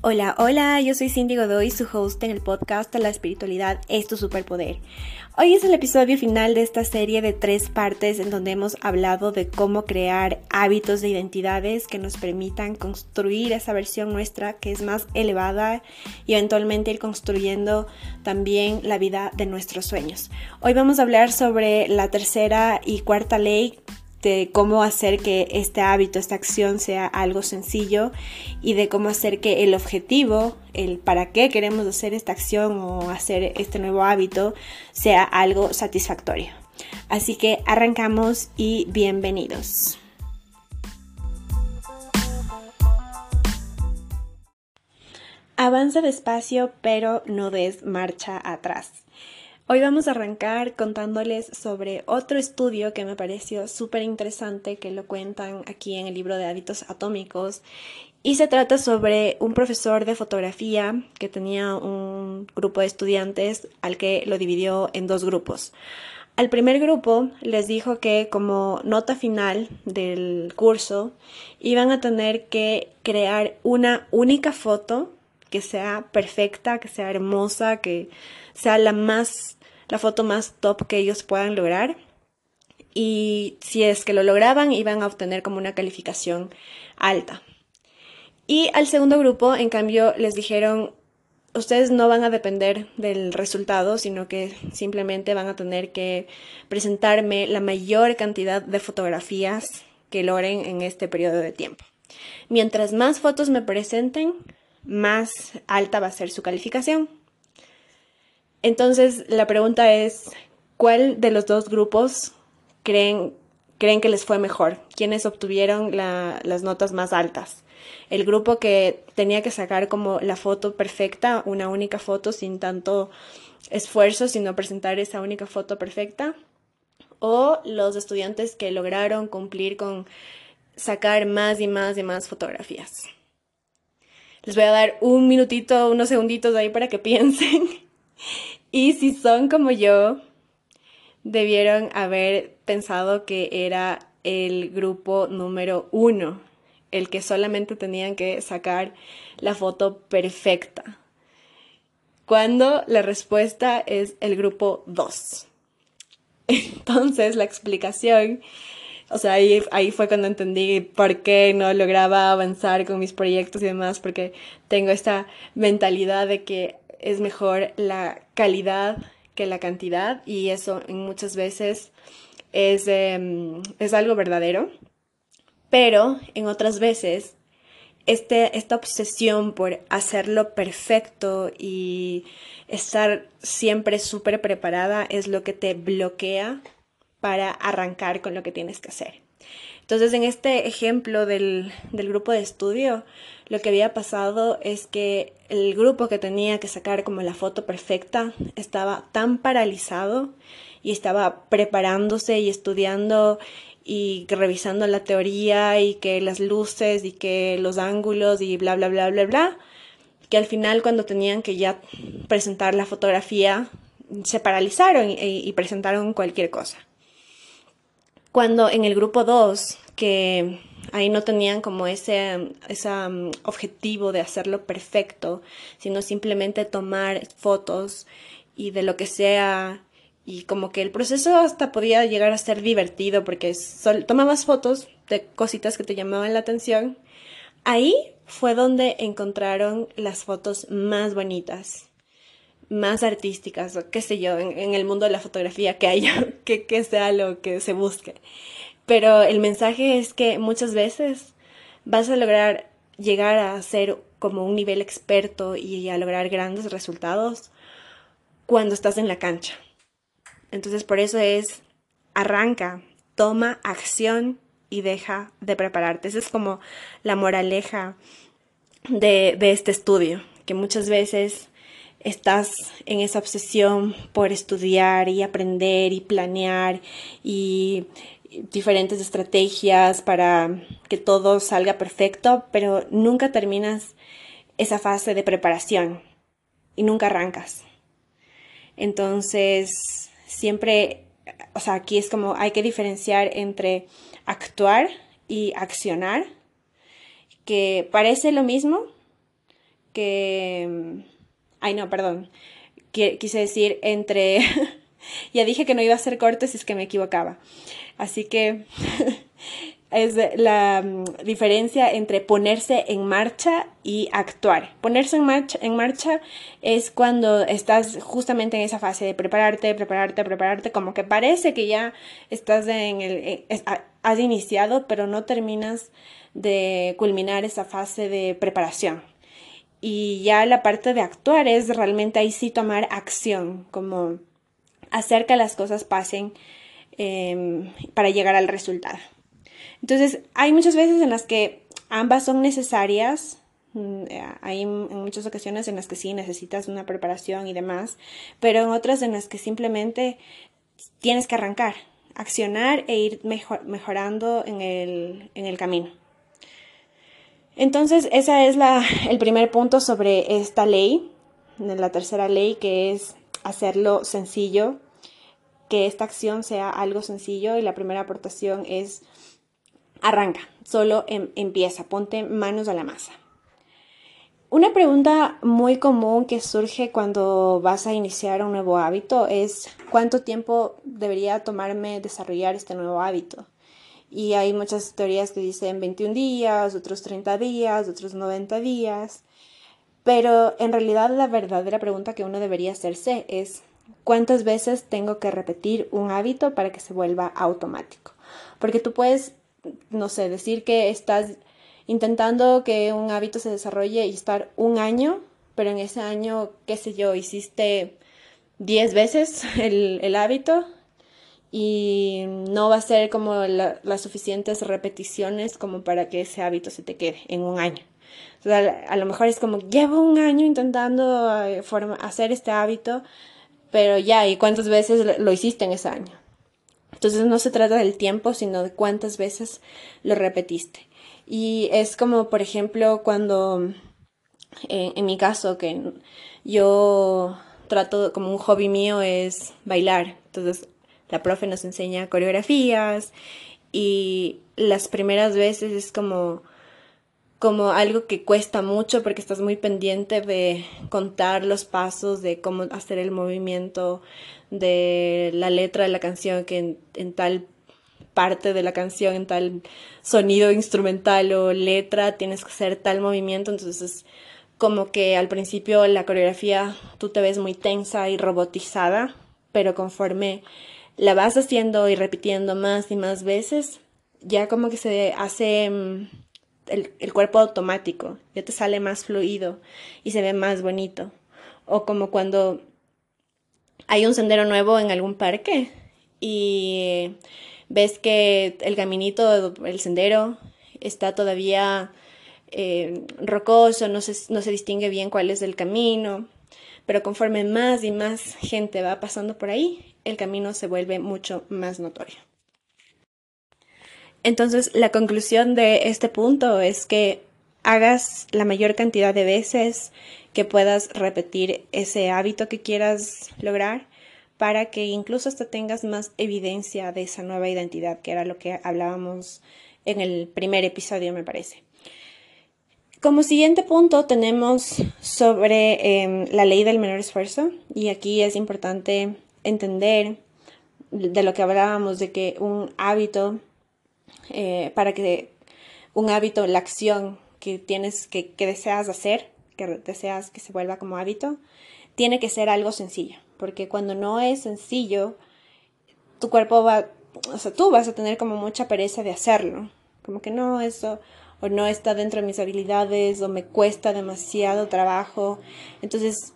Hola, hola, yo soy Cindy Godoy, su host en el podcast La espiritualidad es tu superpoder. Hoy es el episodio final de esta serie de tres partes en donde hemos hablado de cómo crear hábitos de identidades que nos permitan construir esa versión nuestra que es más elevada y eventualmente ir construyendo también la vida de nuestros sueños. Hoy vamos a hablar sobre la tercera y cuarta ley de cómo hacer que este hábito, esta acción sea algo sencillo y de cómo hacer que el objetivo, el para qué queremos hacer esta acción o hacer este nuevo hábito sea algo satisfactorio. Así que arrancamos y bienvenidos. Avanza despacio, pero no des marcha atrás. Hoy vamos a arrancar contándoles sobre otro estudio que me pareció súper interesante, que lo cuentan aquí en el libro de hábitos atómicos. Y se trata sobre un profesor de fotografía que tenía un grupo de estudiantes al que lo dividió en dos grupos. Al primer grupo les dijo que como nota final del curso iban a tener que crear una única foto que sea perfecta, que sea hermosa, que sea la más la foto más top que ellos puedan lograr. Y si es que lo lograban, iban a obtener como una calificación alta. Y al segundo grupo, en cambio, les dijeron, ustedes no van a depender del resultado, sino que simplemente van a tener que presentarme la mayor cantidad de fotografías que logren en este periodo de tiempo. Mientras más fotos me presenten, más alta va a ser su calificación. Entonces, la pregunta es, ¿cuál de los dos grupos creen, creen que les fue mejor? ¿Quiénes obtuvieron las notas más altas? El grupo que tenía que sacar como la foto perfecta, una única foto sin tanto esfuerzo, sino presentar esa única foto perfecta, o los estudiantes que lograron cumplir con sacar más y más y más fotografías. Les voy a dar un minutito, unos segunditos ahí para que piensen. Y si son como yo, debieron haber pensado que era el grupo número uno, el que solamente tenían que sacar la foto perfecta. Cuando la respuesta es el grupo 2. Entonces la explicación, o sea, ahí, ahí fue cuando entendí por qué no lograba avanzar con mis proyectos y demás, porque tengo esta mentalidad de que es mejor la calidad que la cantidad y eso muchas veces es, em, es algo verdadero, pero en otras veces este, esta obsesión por hacerlo perfecto y estar siempre súper preparada es lo que te bloquea para arrancar con lo que tienes que hacer. Entonces, en este ejemplo del, del grupo de estudio, lo que había pasado es que el grupo que tenía que sacar como la foto perfecta estaba tan paralizado y estaba preparándose y estudiando y revisando la teoría y que las luces y que los ángulos y bla, bla, bla, bla, bla, que al final cuando tenían que ya presentar la fotografía se paralizaron y, y presentaron cualquier cosa. Cuando en el grupo 2, que ahí no tenían como ese, ese um, objetivo de hacerlo perfecto, sino simplemente tomar fotos y de lo que sea. Y como que el proceso hasta podía llegar a ser divertido porque tomabas fotos de cositas que te llamaban la atención. Ahí fue donde encontraron las fotos más bonitas, más artísticas, o qué sé yo, en, el mundo de la fotografía que haya, que, que sea lo que se busque. Pero el mensaje es que muchas veces vas a lograr llegar a ser como un nivel experto y a lograr grandes resultados cuando estás en la cancha. Entonces por eso es arranca, toma acción y deja de prepararte. Esa es como la moraleja de, de este estudio, que muchas veces estás en esa obsesión por estudiar y aprender y planear y diferentes estrategias para que todo salga perfecto, pero nunca terminas esa fase de preparación y nunca arrancas. Entonces, siempre, o sea, aquí es como hay que diferenciar entre actuar y accionar, que parece lo mismo, que... Ay, no, perdón. Quise decir entre... ya dije que no iba a hacer cortes, es que me equivocaba. Así que es la mm, diferencia entre ponerse en marcha y actuar. Ponerse en marcha, en marcha es cuando estás justamente en esa fase de prepararte, prepararte, prepararte, como que parece que ya estás en el, eh, has iniciado, pero no terminas de culminar esa fase de preparación. Y ya la parte de actuar es realmente ahí sí tomar acción, como hacer que las cosas pasen em, para llegar al resultado. Entonces, hay muchas veces en las que ambas son necesarias. Mm, hay en muchas ocasiones en las que sí necesitas una preparación y demás, pero en otras en las que simplemente tienes que arrancar, accionar e ir mejorando en el, en el camino. Entonces, ese es el primer punto sobre esta ley, la tercera ley, que es hacerlo sencillo, que esta acción sea algo sencillo y la primera aportación es arranca, solo em, empieza, ponte manos a la masa. Una pregunta muy común que surge cuando vas a iniciar un nuevo hábito es cuánto tiempo debería tomarme desarrollar este nuevo hábito. Y hay muchas teorías que dicen 21 días, otros 30 días, otros 90 días. Pero en realidad la verdadera pregunta que uno debería hacerse es cuántas veces tengo que repetir un hábito para que se vuelva automático. Porque tú puedes no sé, decir que estás intentando que un hábito se desarrolle y estar un año, pero en ese año, qué sé yo, hiciste 10 veces el, hábito y no va a ser como las suficientes repeticiones como para que ese hábito se te quede en un año. a lo mejor es como, llevo un año intentando eh, hacer este hábito, pero ya, ¿y cuántas veces lo hiciste en ese año? Entonces no se trata del tiempo, sino de cuántas veces lo repetiste. Y es como, por ejemplo, cuando, eh, en mi caso, que yo trato, como un hobby mío es bailar. Entonces la profe nos enseña coreografías y las primeras veces es como como algo que cuesta mucho porque estás muy pendiente de contar los pasos, de cómo hacer el movimiento, de la letra de la canción, que en, tal parte de la canción, en tal sonido instrumental o letra, tienes que hacer tal movimiento, entonces como que al principio la coreografía tú te ves muy tensa y robotizada, pero conforme la vas haciendo y repitiendo más y más veces, ya como que se hace mm, el, el, cuerpo automático, ya te sale más fluido y se ve más bonito. O como cuando hay un sendero nuevo en algún parque y ves que el caminito, el sendero, está todavía eh, rocoso, no se, no se distingue bien cuál es el camino, pero conforme más y más gente va pasando por ahí, el camino se vuelve mucho más notorio. Entonces, la conclusión de este punto es que hagas la mayor cantidad de veces que puedas repetir ese hábito que quieras lograr para que incluso hasta tengas más evidencia de esa nueva identidad, que era lo que hablábamos en el primer episodio, me parece. Como siguiente punto tenemos sobre em, la ley del menor esfuerzo y aquí es importante entender de lo que hablábamos, de que un hábito, eh, para que un hábito, la acción que tienes, que, que deseas hacer, que deseas que se vuelva como hábito, tiene que ser algo sencillo, porque cuando no es sencillo, tu cuerpo va, o sea, tú vas a tener como mucha pereza de hacerlo, como que no, eso o no está dentro de mis habilidades o me cuesta demasiado trabajo, entonces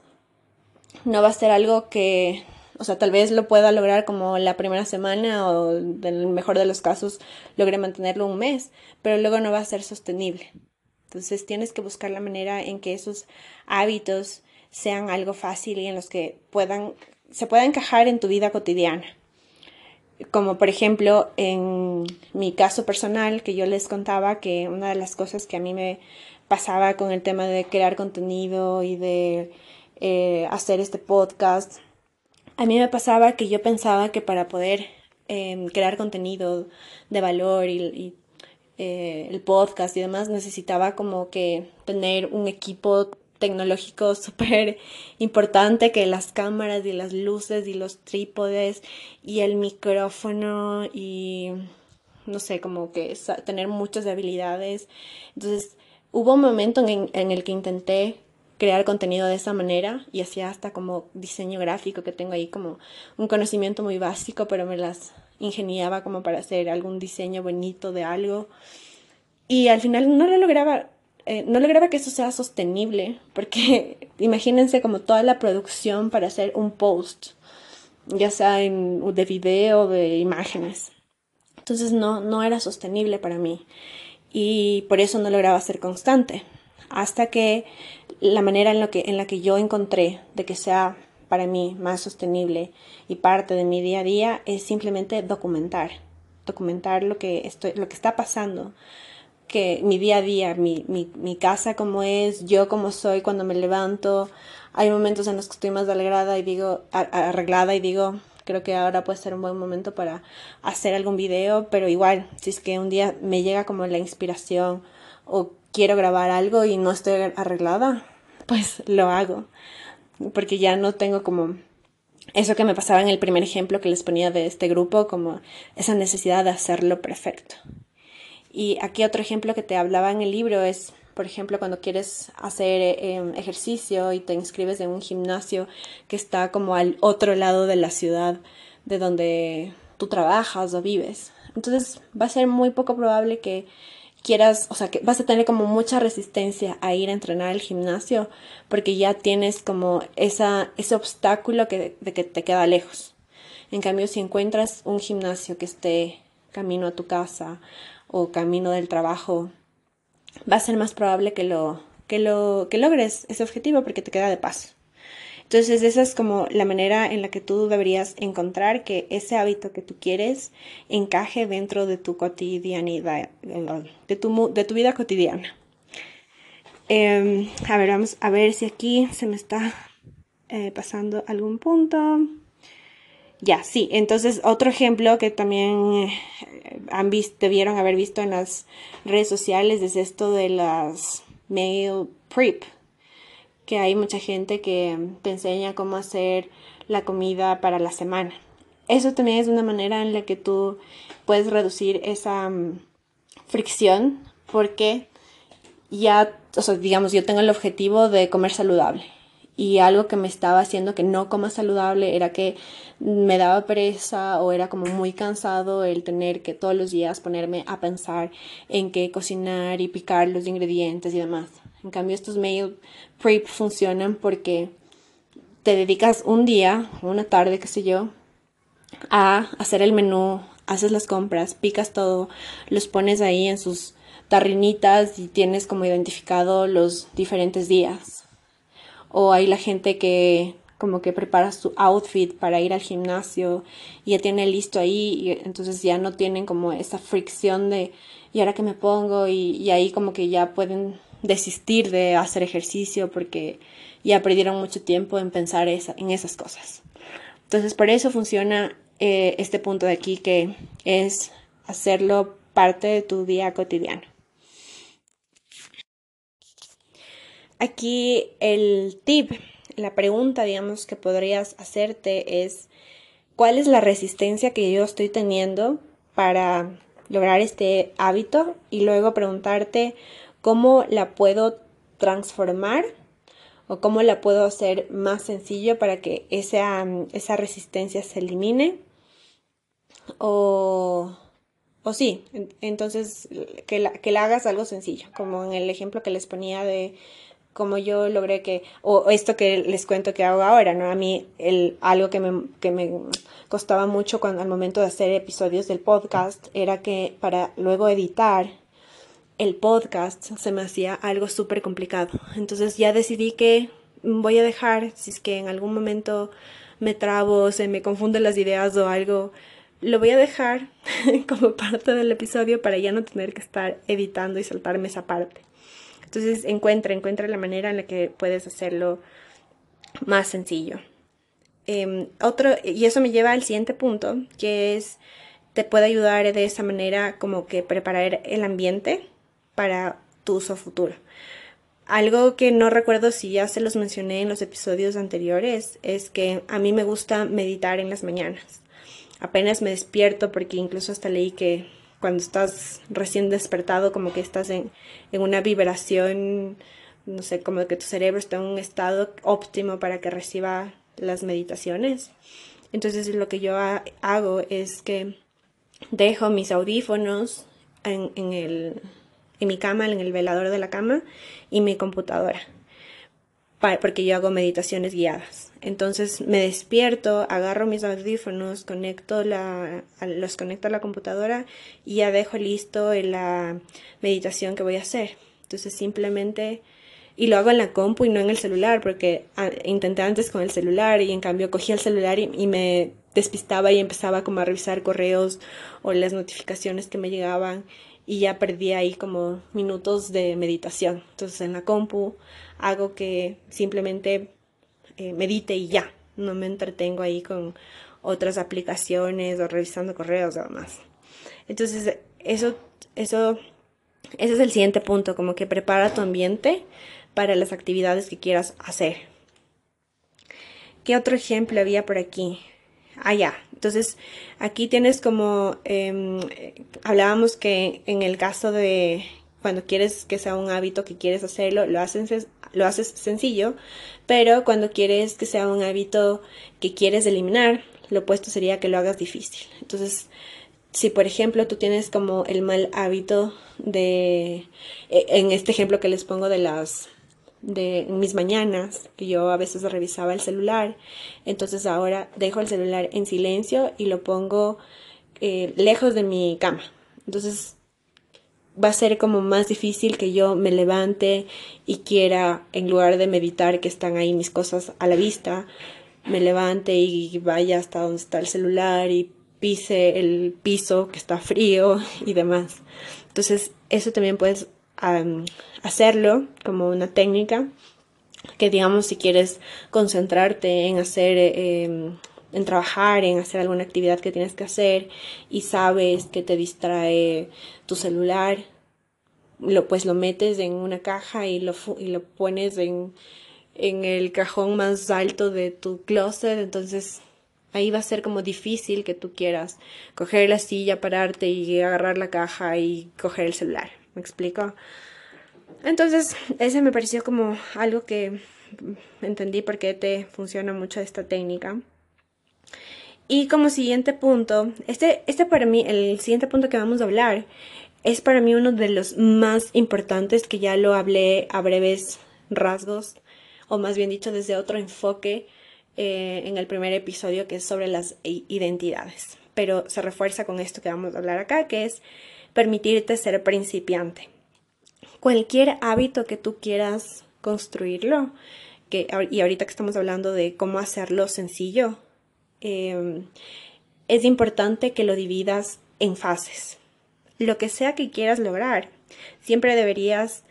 no va a ser algo que, o sea, tal vez lo pueda lograr como la primera semana o en el mejor de los casos logre mantenerlo un mes, pero luego no va a ser sostenible. Entonces tienes que buscar la manera en que esos hábitos sean algo fácil y en los que puedan, se pueda encajar en tu vida cotidiana. Como por ejemplo en mi caso personal que yo les contaba que una de las cosas que a mí me pasaba con el tema de crear contenido y de eh, hacer este podcast, a mí me pasaba que yo pensaba que para poder em, crear contenido de valor y eh, el podcast y demás, necesitaba como que tener un equipo tecnológico súper importante que las cámaras y las luces y los trípodes y el micrófono y no sé, como que tener muchas habilidades. Entonces, hubo un momento en, en el que intenté crear contenido de esa manera y hacía hasta como diseño gráfico que tengo ahí como un conocimiento muy básico, pero me las ingeniaba como para hacer algún diseño bonito de algo. Y al final no lo lograba, eh, no lograba que eso sea sostenible, porque imagínense como toda la producción para hacer un post, ya sea de video, de imágenes. Entonces no, no era sostenible para mí y por eso no lograba ser constante. Hasta que la manera en, lo que, en la que yo encontré de que sea para mí más sostenible y parte de mi día a día es simplemente documentar, documentar lo que, estoy, lo que está pasando, que mi día a día, mi, mi, mi casa como es, yo como soy cuando me levanto. Hay momentos en los que estoy más alegrada y digo, arreglada y digo, creo que ahora puede ser un buen momento para hacer algún video, pero igual, si es que un día me llega como la inspiración o quiero grabar algo y no estoy arreglada, pues lo hago, porque ya no tengo como eso que me pasaba en el primer ejemplo que les ponía de este grupo, como esa necesidad de hacerlo perfecto. Y aquí otro ejemplo que te hablaba en el libro es por ejemplo, cuando quieres hacer em, ejercicio y te inscribes en un gimnasio que está como al otro lado de la ciudad de donde tú trabajas o vives. Entonces va a ser muy poco probable que quieras, o sea, que vas a tener como mucha resistencia a ir a entrenar al gimnasio porque ya tienes como esa, ese obstáculo que, de que te queda lejos. En cambio, si encuentras un gimnasio que esté camino a tu casa o camino del trabajo va a ser más probable que lo, que lo, que logres ese objetivo porque te queda de paso. Entonces esa es como la manera en la que tú deberías encontrar que ese hábito que tú quieres encaje dentro de tu cotidianidad, de tu, de tu vida cotidiana. Em, a ver, vamos a ver si aquí se me está eh, pasando algún punto. Ya, sí. Entonces, otro ejemplo que también eh, han visto, debieron haber visto en las redes sociales es esto de las mail prep, que hay mucha gente que te enseña cómo hacer la comida para la semana. Eso también es una manera en la que tú puedes reducir esa mm, fricción porque ya, o sea, digamos, yo tengo el objetivo de comer saludable y algo que me estaba haciendo que no coma saludable era que me daba pereza o era como muy cansado el tener que todos los días ponerme a pensar en qué cocinar y picar los ingredientes y demás. En cambio estos meal prep funcionan porque te dedicas un día, una tarde, qué sé yo, a hacer el menú, haces las compras, picas todo, los pones ahí en sus tarrinitas y tienes como identificado los diferentes días o hay la gente que como que prepara su outfit para ir al gimnasio y ya tiene listo ahí y entonces ya no tienen como esa fricción de y ahora que me pongo y, ahí como que ya pueden desistir de hacer ejercicio porque ya perdieron mucho tiempo en pensar esa, en esas cosas. Entonces por eso funciona eh, este punto de aquí que es hacerlo parte de tu día cotidiano. Aquí el tip, la pregunta, digamos, que podrías hacerte es, ¿cuál es la resistencia que yo estoy teniendo para lograr este hábito? Y luego preguntarte cómo la puedo transformar o cómo la puedo hacer más sencillo para que esa, esa resistencia se elimine. O, o sí, entonces que la, que la hagas algo sencillo, como en el ejemplo que les ponía de como yo logré que, o esto que les cuento que hago ahora, ¿no? A mí el, algo que me, que me costaba mucho cuando, al momento de hacer episodios del podcast era que para luego editar el podcast se me hacía algo súper complicado. Entonces ya decidí que voy a dejar, si es que en algún momento me trabo, se me confunden las ideas o algo, lo voy a dejar como parte del episodio para ya no tener que estar editando y saltarme esa parte. Entonces encuentra, encuentra la manera en la que puedes hacerlo más sencillo. Em, otro, y eso me lleva al siguiente punto, que es, te puede ayudar de esa manera como que preparar el ambiente para tu uso futuro. algo que no recuerdo si ya se los mencioné en los episodios anteriores es que a mí me gusta meditar en las mañanas. Apenas me despierto porque incluso hasta leí que cuando estás recién despertado como que estás en, en una vibración, no sé, como que tu cerebro está en un estado óptimo para que reciba las meditaciones. Entonces lo que yo hago es que dejo mis audífonos en, en el en mi cama, en el velador de la cama y mi computadora, porque yo hago meditaciones guiadas. Entonces me despierto, agarro mis audífonos, conecto la, los conecto a la computadora y ya dejo listo la meditación que voy a hacer. Entonces simplemente y lo hago en la compu y no en el celular, porque ah, intenté antes con el celular y en cambio cogí el celular y, y, me despistaba y empezaba como a revisar correos o las notificaciones que me llegaban y ya perdí ahí como minutos de meditación. Entonces en la compu hago que simplemente eh, medite y ya, no me entretengo ahí con otras aplicaciones o revisando correos o demás. Entonces eso, eso, ese es el siguiente punto, como que prepara tu ambiente para las actividades que quieras hacer. ¿Qué otro ejemplo había por aquí? Ah, ya. Entonces, aquí tienes como, em, hablábamos que en el caso de cuando quieres que sea un hábito que quieres hacerlo, lo haces, lo haces sencillo, pero cuando quieres que sea un hábito que quieres eliminar, lo opuesto sería que lo hagas difícil. Entonces, si por ejemplo tú tienes como el mal hábito de, e, en este ejemplo que les pongo de las de mis mañanas, que yo a veces revisaba el celular, entonces ahora dejo el celular en silencio y lo pongo eh, lejos de mi cama. Entonces va a ser como más difícil que yo me levante y quiera, en lugar de meditar que están ahí mis cosas a la vista, me levante y vaya hasta donde está el celular y pise el piso que está frío y demás. Entonces eso también puedes hacerlo como una técnica que digamos si quieres concentrarte en hacer em, en trabajar, en hacer alguna actividad que tienes que hacer y sabes que te distrae tu celular, lo, pues lo metes en una caja y lo, y lo pones en, en el cajón más alto de tu closet, entonces ahí va a ser como difícil que tú quieras coger la silla, pararte y agarrar la caja y coger el celular. ¿Me explico? Entonces, ese me pareció como algo que entendí por qué te funciona mucho esta técnica. Y como siguiente punto, este, este para mí, el siguiente punto que vamos a hablar, es para mí uno de los más importantes que ya lo hablé a breves rasgos, o más bien dicho desde otro enfoque eh, en el primer episodio que es sobre las identidades. Pero se refuerza con esto que vamos a hablar acá, que es permitirte ser principiante. Cualquier hábito que tú quieras construirlo, y ahorita que estamos hablando de cómo hacerlo sencillo, em, es importante que lo dividas en fases. Lo que sea que quieras lograr, siempre deberías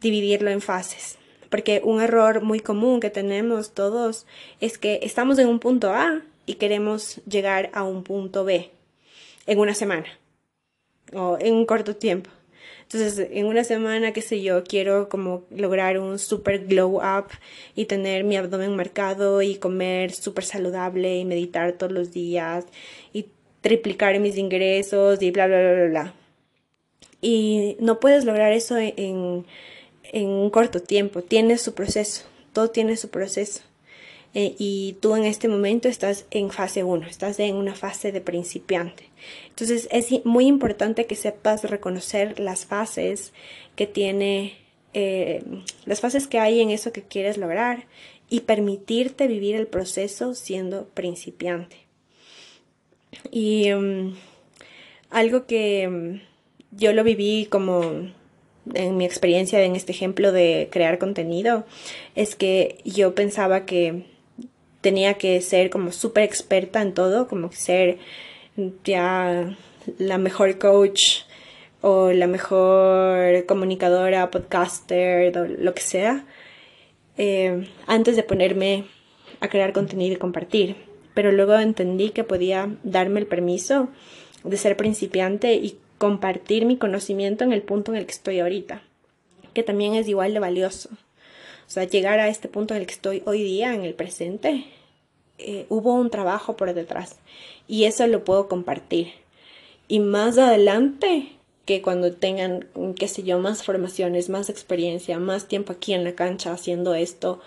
dividirlo en fases. Porque un error muy común que tenemos todos es que estamos en un punto A y queremos llegar a un punto B en una semana o en un corto tiempo. Entonces, en una semana, qué sé yo, quiero como lograr un super glow up y tener mi abdomen marcado y comer súper saludable y meditar todos los días y triplicar mis ingresos y bla, bla, bla, bla, bla. Y no puedes lograr eso en, en un corto tiempo, tiene su proceso, todo tiene su proceso. Eh, y tú en este momento estás en fase 1, estás en una fase de principiante. Entonces es muy importante que sepas reconocer las fases que tiene, eh, las fases que hay en eso que quieres lograr y permitirte vivir el proceso siendo principiante. Y um, algo que um, yo lo viví como en mi experiencia en este ejemplo de crear contenido es que yo pensaba que tenía que ser como súper experta en todo, como ser ya la mejor coach o la mejor comunicadora, podcaster, lo que sea, eh, antes de ponerme a crear contenido y compartir. Pero luego entendí que podía darme el permiso de ser principiante y compartir mi conocimiento en el punto en el que estoy ahorita, que también es igual de valioso. O sea, llegar a este punto en el que estoy hoy día, en el presente, eh, hubo un trabajo por detrás y eso lo puedo compartir. Y más adelante, que cuando tengan, qué sé yo, más formaciones, más experiencia, más tiempo aquí en la cancha haciendo esto,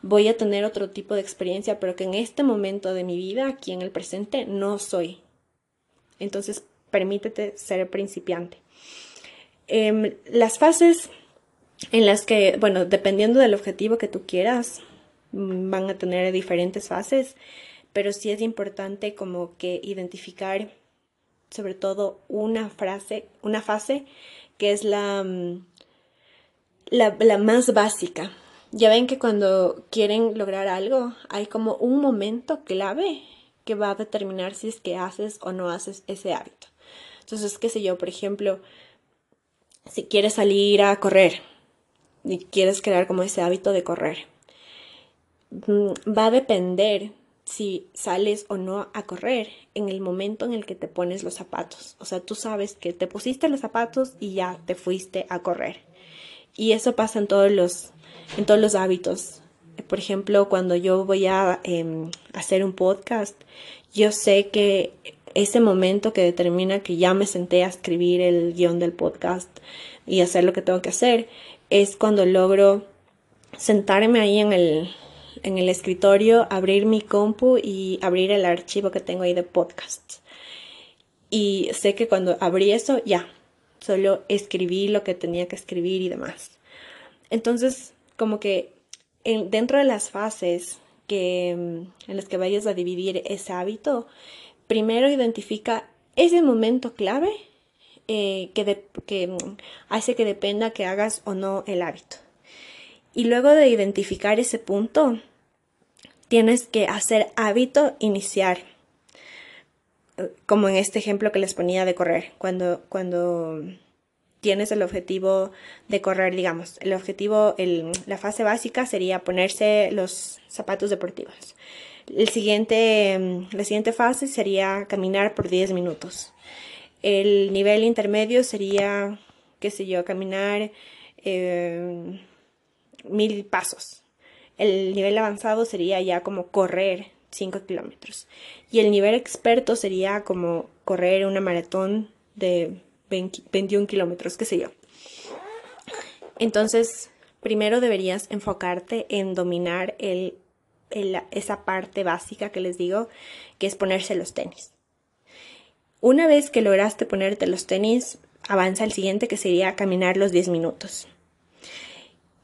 voy a tener otro tipo de experiencia, pero que en este momento de mi vida, aquí en el presente, no soy. Entonces, permítete ser principiante. Em, las fases en las que, bueno, dependiendo del objetivo que tú quieras, mm, van a tener diferentes fases, pero sí es importante como que identificar sobre todo una frase, una fase que es la, mm, la, la más básica. Ya ven que cuando quieren lograr algo hay como un momento clave que va a determinar si es que haces o no haces ese hábito. Entonces, qué sé yo, por ejemplo, si quieres salir a correr y quieres crear como ese hábito de correr, mm, va a depender si sales o no a correr en el momento en el que te pones los zapatos. O sea, tú sabes que te pusiste los zapatos y ya te fuiste a correr. Y eso pasa en todos los, en todos los hábitos. Por ejemplo, cuando yo voy a em, hacer un podcast, yo sé que ese momento que determina que ya me senté a escribir el guion del podcast y hacer lo que tengo que hacer, es cuando logro sentarme ahí en el, en el escritorio, abrir mi compu y abrir el archivo que tengo ahí de podcast. Y sé que cuando abrí eso, ya, solo escribí lo que tenía que escribir y demás. Entonces, como que dentro de las fases que, mm, en las que vayas a dividir ese hábito, primero identifica ese momento clave eh, que, que mm, hace que dependa que hagas o no el hábito. Y luego de identificar ese punto, tienes que hacer hábito iniciar. Como en este ejemplo que les ponía de correr. Cuando, cuando tienes el objetivo de correr, digamos, el objetivo, el, la fase básica sería ponerse los zapatos deportivos. El siguiente, la siguiente fase sería caminar por 10 minutos. El nivel intermedio sería, qué sé yo, caminar eh, mil pasos. El nivel avanzado sería ya como correr 5 kilómetros. Y el nivel experto sería como correr una maratón de 21 kilómetros, qué sé yo. Entonces, primero deberías enfocarte en dominar el, esa parte básica que les digo, que es ponerse los tenis. Una vez que lograste ponerte los tenis, avanza el siguiente que sería caminar los 10 minutos.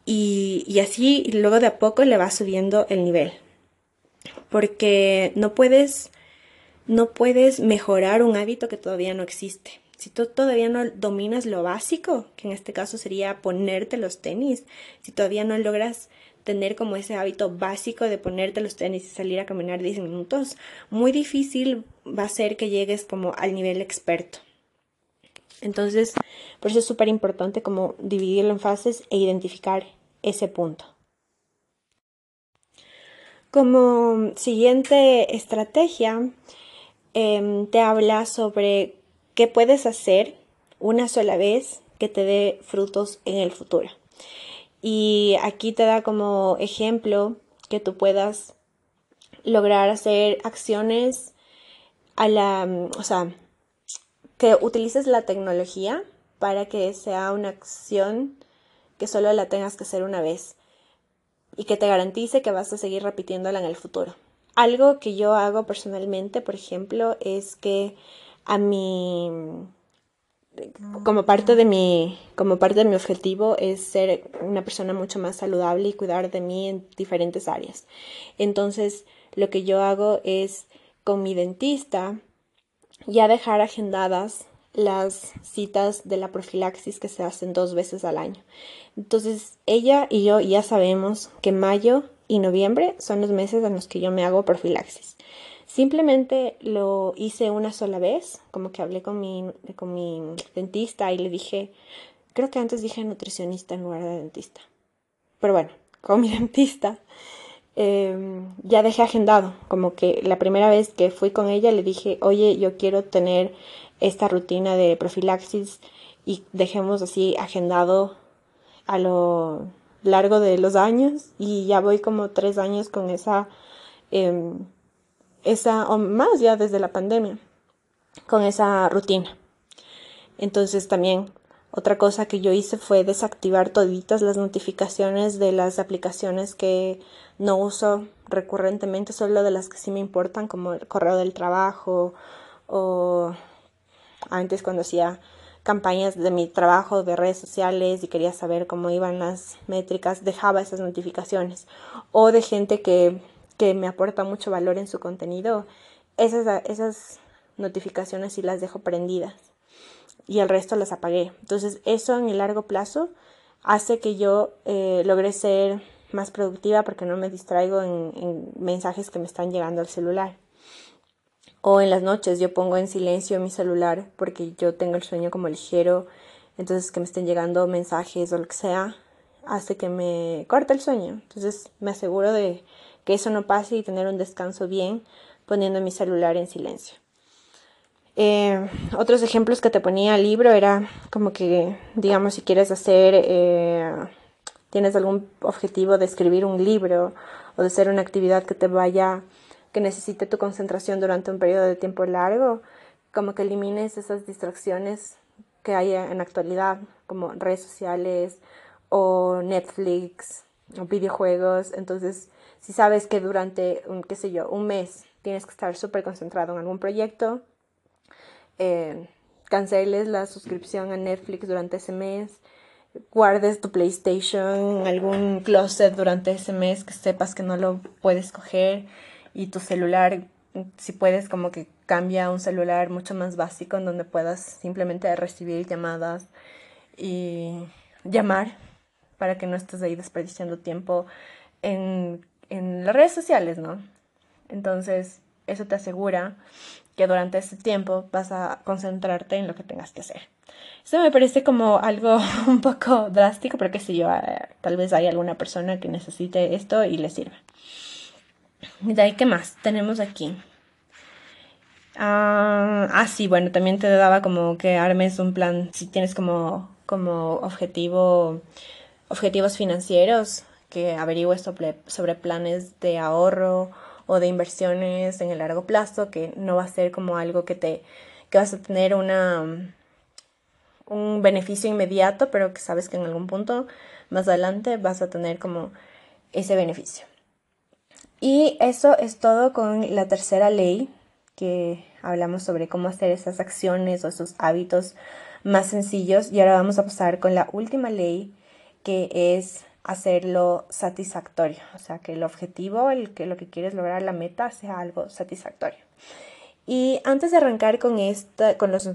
Y, así luego de a poco le va subiendo el nivel. Porque no puedes, no puedes mejorar un hábito que todavía no existe. Si tú todavía no dominas lo básico, que en este caso sería ponerte los tenis, si todavía no logras tener como ese hábito básico de ponerte los tenis y salir a caminar 10 minutos, muy difícil va a ser que llegues como al nivel experto. Entonces, por eso es súper importante como dividirlo en fases e identificar ese punto. Como siguiente estrategia, em, te habla sobre qué puedes hacer una sola vez que te dé frutos en el futuro. Y aquí te da como ejemplo que tú puedas lograr hacer acciones a la, o sea, que utilices la tecnología para que sea una acción que solo la tengas que hacer una vez y que te garantice que vas a seguir repitiéndola en el futuro. Algo que yo hago personalmente, por ejemplo, es que a mí como parte de mi como parte de mi objetivo es ser una persona mucho más saludable y cuidar de mí en diferentes áreas. Entonces, lo que yo hago es con mi dentista ya dejar agendadas las citas de la profilaxis que se hacen dos veces al año. Entonces, ella y yo ya sabemos que mayo y noviembre son los meses en los que yo me hago profilaxis. Simplemente lo hice una sola vez, como que hablé con mi, con mi dentista y le dije, creo que antes dije nutricionista en lugar de dentista. Pero bueno, con mi dentista em, ya dejé agendado, como que la primera vez que fui con ella le dije, oye, yo quiero tener esta rutina de profilaxis y dejemos así agendado a lo largo de los años y ya voy como tres años con esa, em, esa, o más ya desde la pandemia, con esa rutina. Entonces también otra cosa que yo hice fue desactivar toditas las notificaciones de las aplicaciones que no uso recurrentemente, solo de las que sí me importan, como el correo del trabajo o antes cuando hacía campañas de mi trabajo de redes sociales y quería saber cómo iban las métricas, dejaba esas notificaciones. O de gente que, que me aporta mucho valor en su contenido, esas, esas notificaciones sí las dejo prendidas y el resto las apagué. Entonces eso en el largo plazo hace que yo eh, logre ser más productiva porque no me distraigo en, en mensajes que me están llegando al celular. O en las noches yo pongo en silencio mi celular porque yo tengo el sueño como ligero, entonces que me estén llegando mensajes o lo que sea hace que me corte el sueño. Entonces me aseguro de que eso no pase y tener un descanso bien poniendo mi celular en silencio. Eh, otros ejemplos que te ponía el libro era como que, digamos, si quieres hacer, eh, tienes algún objetivo de escribir un libro o de hacer una actividad que te vaya que necesite tu concentración durante un periodo de tiempo largo, como que elimines esas distracciones que hay en la actualidad, como redes sociales o Netflix o videojuegos. Entonces, si sabes que durante, un, qué sé yo, un mes tienes que estar súper concentrado en algún proyecto, eh, canceles la suscripción a Netflix durante ese mes, guardes tu PlayStation en algún closet durante ese mes que sepas que no lo puedes coger y tu celular, si puedes, como que cambia un celular mucho más básico en donde puedas simplemente recibir llamadas y llamar para que no estés ahí desperdiciando tiempo en, en las redes sociales, ¿no? Entonces, eso te asegura que durante ese tiempo vas a concentrarte en lo que tengas que hacer. Eso me parece como algo un poco drástico, pero qué sé yo, eh, tal vez hay alguna persona que necesite esto y le sirva. De ahí, ¿qué más tenemos aquí? Ah, ah, sí, bueno, también te daba como que armes un plan, si tienes como, como objetivo, objetivos financieros, que averigües sobre, sobre planes de ahorro o de inversiones en el largo plazo, que no va a ser como algo que te, que vas a tener una, un beneficio inmediato, pero que sabes que en algún punto más adelante vas a tener como ese beneficio. Y eso es todo con la tercera ley, que hablamos sobre cómo hacer esas acciones o esos hábitos más sencillos. Y ahora vamos a pasar con la última ley, que es hacerlo satisfactorio. O sea, que el objetivo, el que lo que quieres lograr, la meta, sea algo satisfactorio. Y antes de arrancar con esta, con los,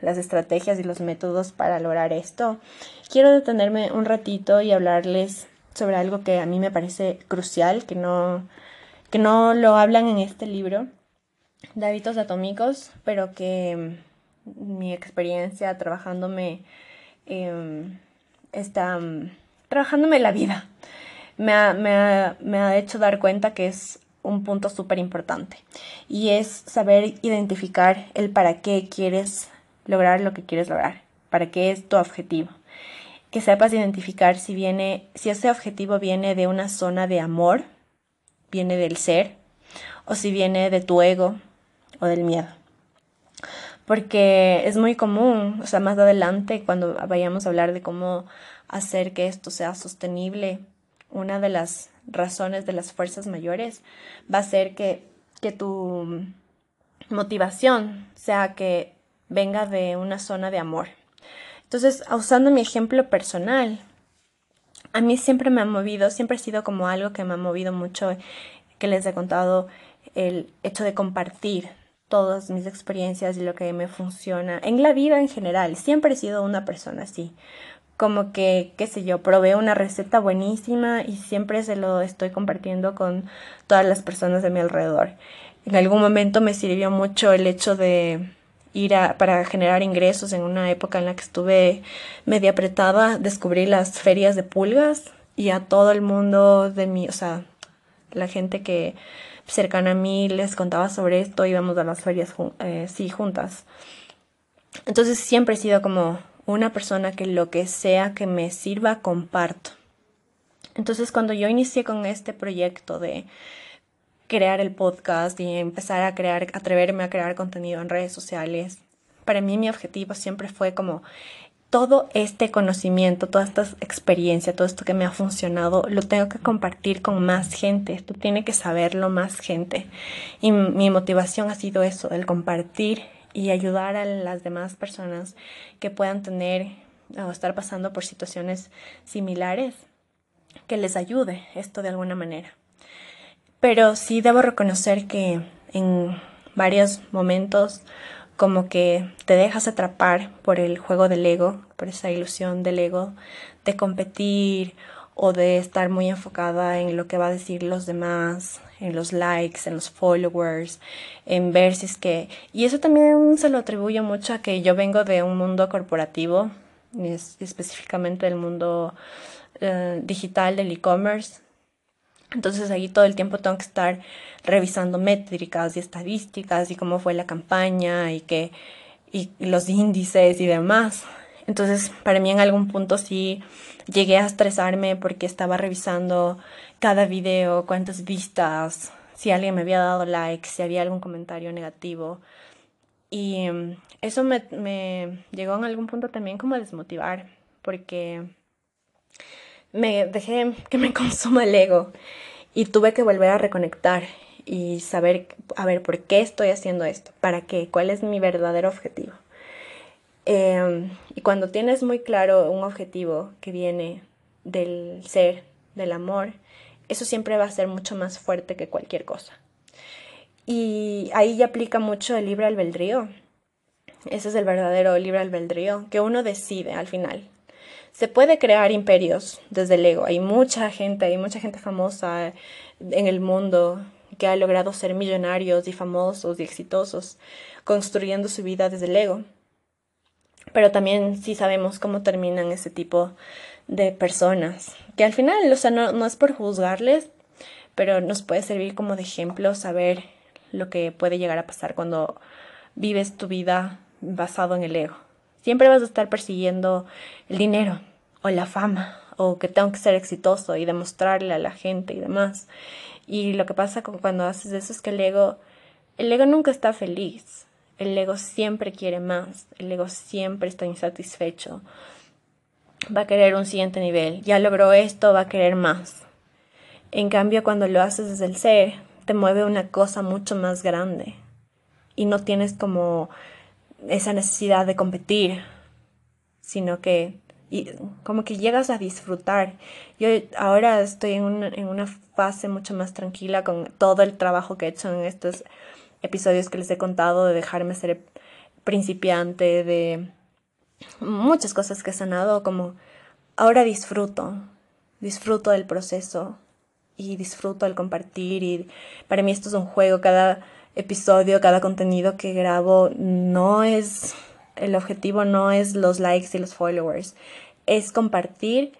las estrategias y los métodos para lograr esto, quiero detenerme un ratito y hablarles sobre algo que a mí me parece crucial, que no, que no lo hablan en este libro de hábitos atómicos, pero que mm, mi experiencia trabajándome em, está mm, trabajándome la vida me ha, me, ha, me ha hecho dar cuenta que es un punto súper importante y es saber identificar el para qué quieres lograr lo que quieres lograr, para qué es tu objetivo. Que sepas identificar si viene, si ese objetivo viene de una zona de amor, viene del ser o si viene de tu ego o del miedo. Porque es muy común, o sea, más adelante cuando vayamos a hablar de cómo hacer que esto sea sostenible, una de las razones de las fuerzas mayores va a ser que, que tu motivación sea que venga de una zona de amor. Entonces, usando mi ejemplo personal, a mí siempre me ha movido, siempre ha sido como algo que me ha movido mucho, que les he contado, el hecho de compartir todas mis experiencias y lo que me funciona en la vida en general. Siempre he sido una persona así. Como que, qué sé yo, probé una receta buenísima y siempre se lo estoy compartiendo con todas las personas de mi alrededor. En algún momento me sirvió mucho el hecho de ir a, para generar ingresos en una época en la que estuve media apretada, descubrí las ferias de pulgas y a todo el mundo de mi, o sea, la gente que cercana a mí les contaba sobre esto, íbamos a las ferias eh, sí juntas. Entonces siempre he sido como una persona que lo que sea que me sirva comparto. Entonces cuando yo inicié con este proyecto de crear el podcast y empezar a crear, atreverme a crear contenido en redes sociales, para mí mi objetivo siempre fue como todo este conocimiento, toda esta experiencia, todo esto que me ha funcionado, lo tengo que compartir con más gente. Esto tiene que saberlo más gente. Y mi motivación ha sido eso, el compartir y ayudar a las demás personas que puedan tener o estar pasando por situaciones similares, que les ayude esto de alguna manera. Pero sí debo reconocer que en varios momentos como que te dejas atrapar por el juego del ego, por esa ilusión del ego, de competir o de estar muy enfocada en lo que va a decir los demás, en los likes, en los followers, en ver si es que... Y eso también se lo atribuyo mucho a que yo vengo de un mundo corporativo, específicamente del mundo eh, digital, del e-commerce, entonces ahí todo el tiempo tengo que estar revisando métricas y estadísticas y cómo fue la campaña y que y los índices y demás. Entonces, para mí en algún punto sí llegué a estresarme porque estaba revisando cada video, cuántas vistas, si alguien me había dado like, si había algún comentario negativo. Y mm, eso me, llegó en algún punto también como a desmotivar porque me dejé que me consuma el ego y tuve que volver a reconectar y saber, a ver, ¿por qué estoy haciendo esto? ¿Para qué? ¿Cuál es mi verdadero objetivo? Em, y cuando tienes muy claro un objetivo que viene del ser, del amor, eso siempre va a ser mucho más fuerte que cualquier cosa. Y ahí ya aplica mucho el libre albedrío. Ese es el verdadero libre albedrío, que uno decide al final se puede crear imperios desde el ego. Hay mucha gente, hay mucha gente famosa en el mundo que ha logrado ser millonarios y famosos y exitosos construyendo su vida desde el ego. Pero también sí sabemos cómo terminan ese tipo de personas, que al final, o sea, no, no es por juzgarles, pero nos puede servir como de ejemplo saber lo que puede llegar a pasar cuando vives tu vida basado en el ego. Siempre vas a estar persiguiendo el dinero o la fama o que tengo que ser exitoso y demostrarle a la gente y demás. Y lo que pasa cuando haces eso es que el ego, el ego nunca está feliz. El ego siempre quiere más. El ego siempre está insatisfecho. Va a querer un siguiente nivel. Ya logró esto, va a querer más. En cambio, cuando lo haces desde el ser, te mueve una cosa mucho más grande. Y no tienes como esa necesidad de competir, sino que y como que llegas a disfrutar. Yo ahora estoy en una, en una fase mucho más tranquila con todo el trabajo que he hecho en estos episodios que les he contado de dejarme ser principiante, de muchas cosas que he sanado, como ahora disfruto, disfruto del proceso y disfruto el compartir y para mí esto es un juego, cada episodio, cada contenido que grabo, no es, el objetivo no es los likes y los followers, es compartir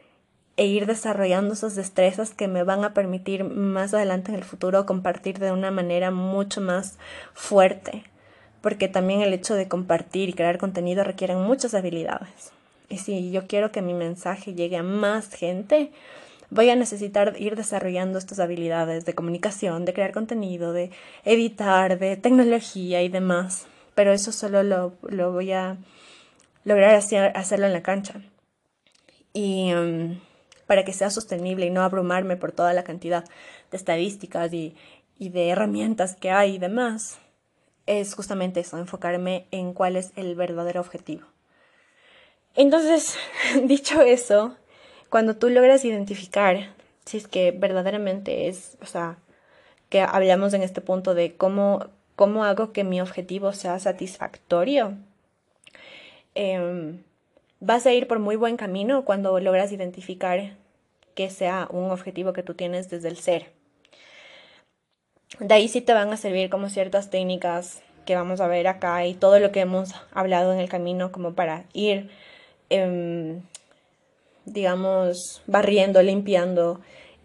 e ir desarrollando esas destrezas que me van a permitir más adelante en el futuro compartir de una manera mucho más fuerte, porque también el hecho de compartir y crear contenido requieren muchas habilidades. Y si yo quiero que mi mensaje llegue a más gente, voy a necesitar ir desarrollando estas habilidades de comunicación, de crear contenido, de editar, de tecnología y demás. Pero eso solo lo, voy a lograr hacer, hacerlo en la cancha. Y um, para que sea sostenible y no abrumarme por toda la cantidad de estadísticas y, y de herramientas que hay y demás, es justamente eso, enfocarme en cuál es el verdadero objetivo. Entonces, dicho eso, cuando tú logras identificar si es que verdaderamente es, o sea, que hablamos en este punto de cómo, cómo hago que mi objetivo sea satisfactorio, em, vas a ir por muy buen camino cuando logras identificar que sea un objetivo que tú tienes desde el ser. De ahí sí te van a servir como ciertas técnicas que vamos a ver acá y todo lo que hemos hablado en el camino como para ir em, digamos, barriendo, limpiando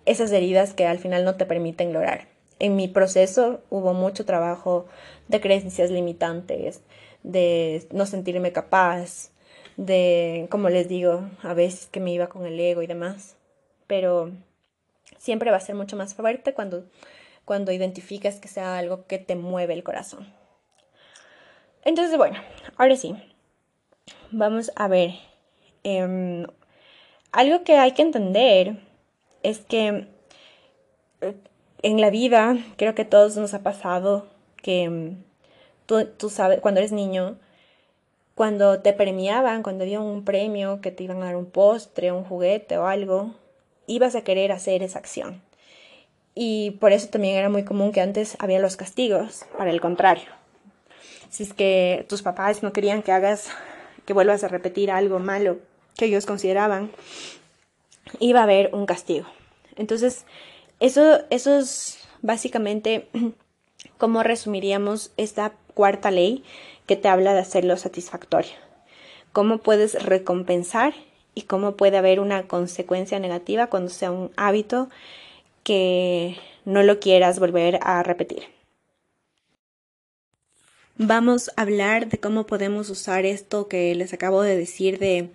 esas heridas que al final no te permiten lograr. En mi proceso hubo mucho trabajo de creencias limitantes, de no sentirme capaz, de, como les digo, a veces que me iba con el ego y demás. Pero siempre va a ser mucho más fuerte cuando, cuando identificas que sea algo que te mueve el corazón. Entonces, bueno, ahora sí, vamos a ver. Em, algo que hay que entender es que eh, en la vida, creo que a todos nos ha pasado que em, tú, tú sabes, cuando eres niño, cuando te premiaban, cuando había un premio, que te iban a dar un postre, un juguete o algo, ibas a querer hacer esa acción. Y por eso también era muy común que antes había los castigos, para el contrario. Si es que tus papás no querían que hagas, que vuelvas a repetir algo malo que ellos consideraban, iba a haber un castigo. Entonces, eso, eso es básicamente cómo resumiríamos esta cuarta ley que te habla de hacerlo satisfactorio. Cómo puedes recompensar y cómo puede haber una consecuencia negativa cuando sea un hábito que no lo quieras volver a repetir. Vamos a hablar de cómo podemos usar esto que les acabo de decir de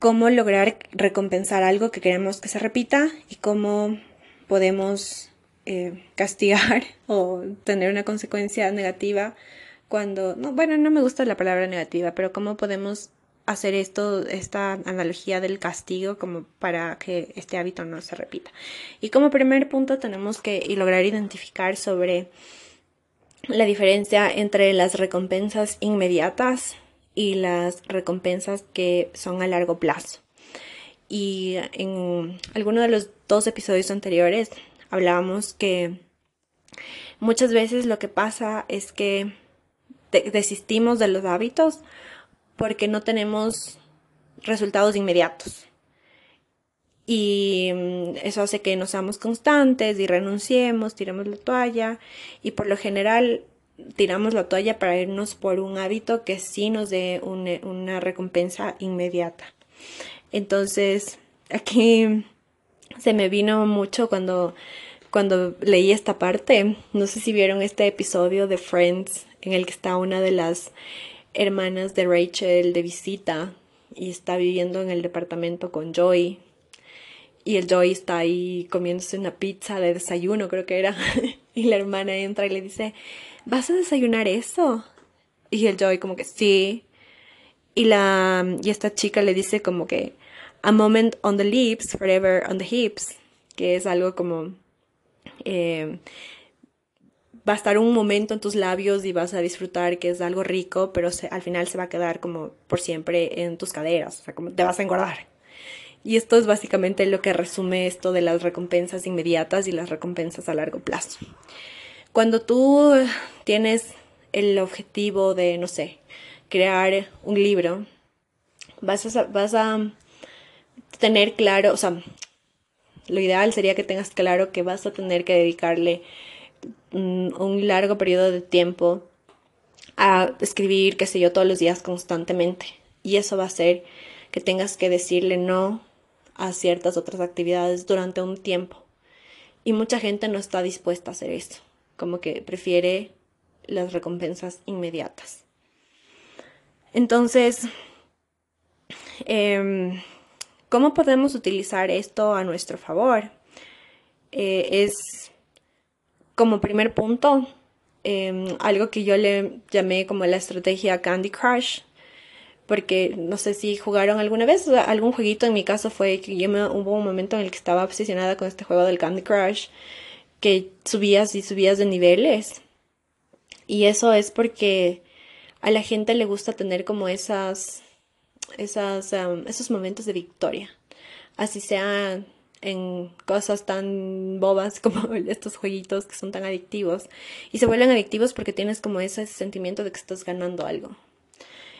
cómo lograr recompensar algo que queremos que se repita y cómo podemos eh, castigar o tener una consecuencia negativa cuando, no, bueno, no me gusta la palabra negativa, pero cómo podemos hacer esto, esta analogía del castigo como para que este hábito no se repita. Y como primer punto tenemos que lograr identificar sobre la diferencia entre las recompensas inmediatas y las recompensas que son a largo plazo. Y en alguno de los dos episodios anteriores hablábamos que muchas veces lo que pasa es que desistimos de los hábitos porque no tenemos resultados inmediatos. Y mm, eso hace que no seamos constantes y renunciemos, tiramos la toalla y por lo general tiramos la toalla para irnos por un hábito que sí nos dé una recompensa inmediata. Entonces, aquí se me vino mucho cuando, cuando leí esta parte. No sé si vieron este episodio de Friends en el que está una de las hermanas de Rachel de visita y está viviendo en el departamento con Joy. Y el Joy está ahí comiéndose una pizza de desayuno, creo que era. y la hermana entra y le dice, ¿vas a desayunar eso? Y el Joy como que sí. Y la y esta chica le dice como que a moment on the lips, forever on the hips, que es algo como eh, va a estar un momento en tus labios y vas a disfrutar que es algo rico, pero al final se va a quedar como por siempre en tus caderas, o sea, como te vas a engordar. Y esto es básicamente lo que resume esto de las recompensas inmediatas y las recompensas a largo plazo. Cuando tú tienes el objetivo de, no sé, crear un libro, vas a, vas a tener claro, o sea, lo ideal sería que tengas claro que vas a tener que dedicarle un largo periodo de tiempo a escribir, qué sé yo, todos los días constantemente. Y eso va a hacer que tengas que decirle no a ciertas otras actividades durante un tiempo. Y mucha gente no está dispuesta a hacer esto, como que prefiere las recompensas inmediatas. Entonces, em, ¿cómo podemos utilizar esto a nuestro favor? Eh, es como primer punto, em, algo que yo le llamé como la estrategia Candy Crush, porque no sé si jugaron alguna vez algún jueguito, en mi caso fue que yo me, hubo un momento en el que estaba obsesionada con este juego del Candy Crush, que subías y subías de niveles. Y eso es porque a la gente le gusta tener como esas, esas, em, esos momentos de victoria. Así sea en cosas tan bobas como estos jueguitos que son tan adictivos. Y se vuelven adictivos porque tienes como ese sentimiento de que estás ganando algo.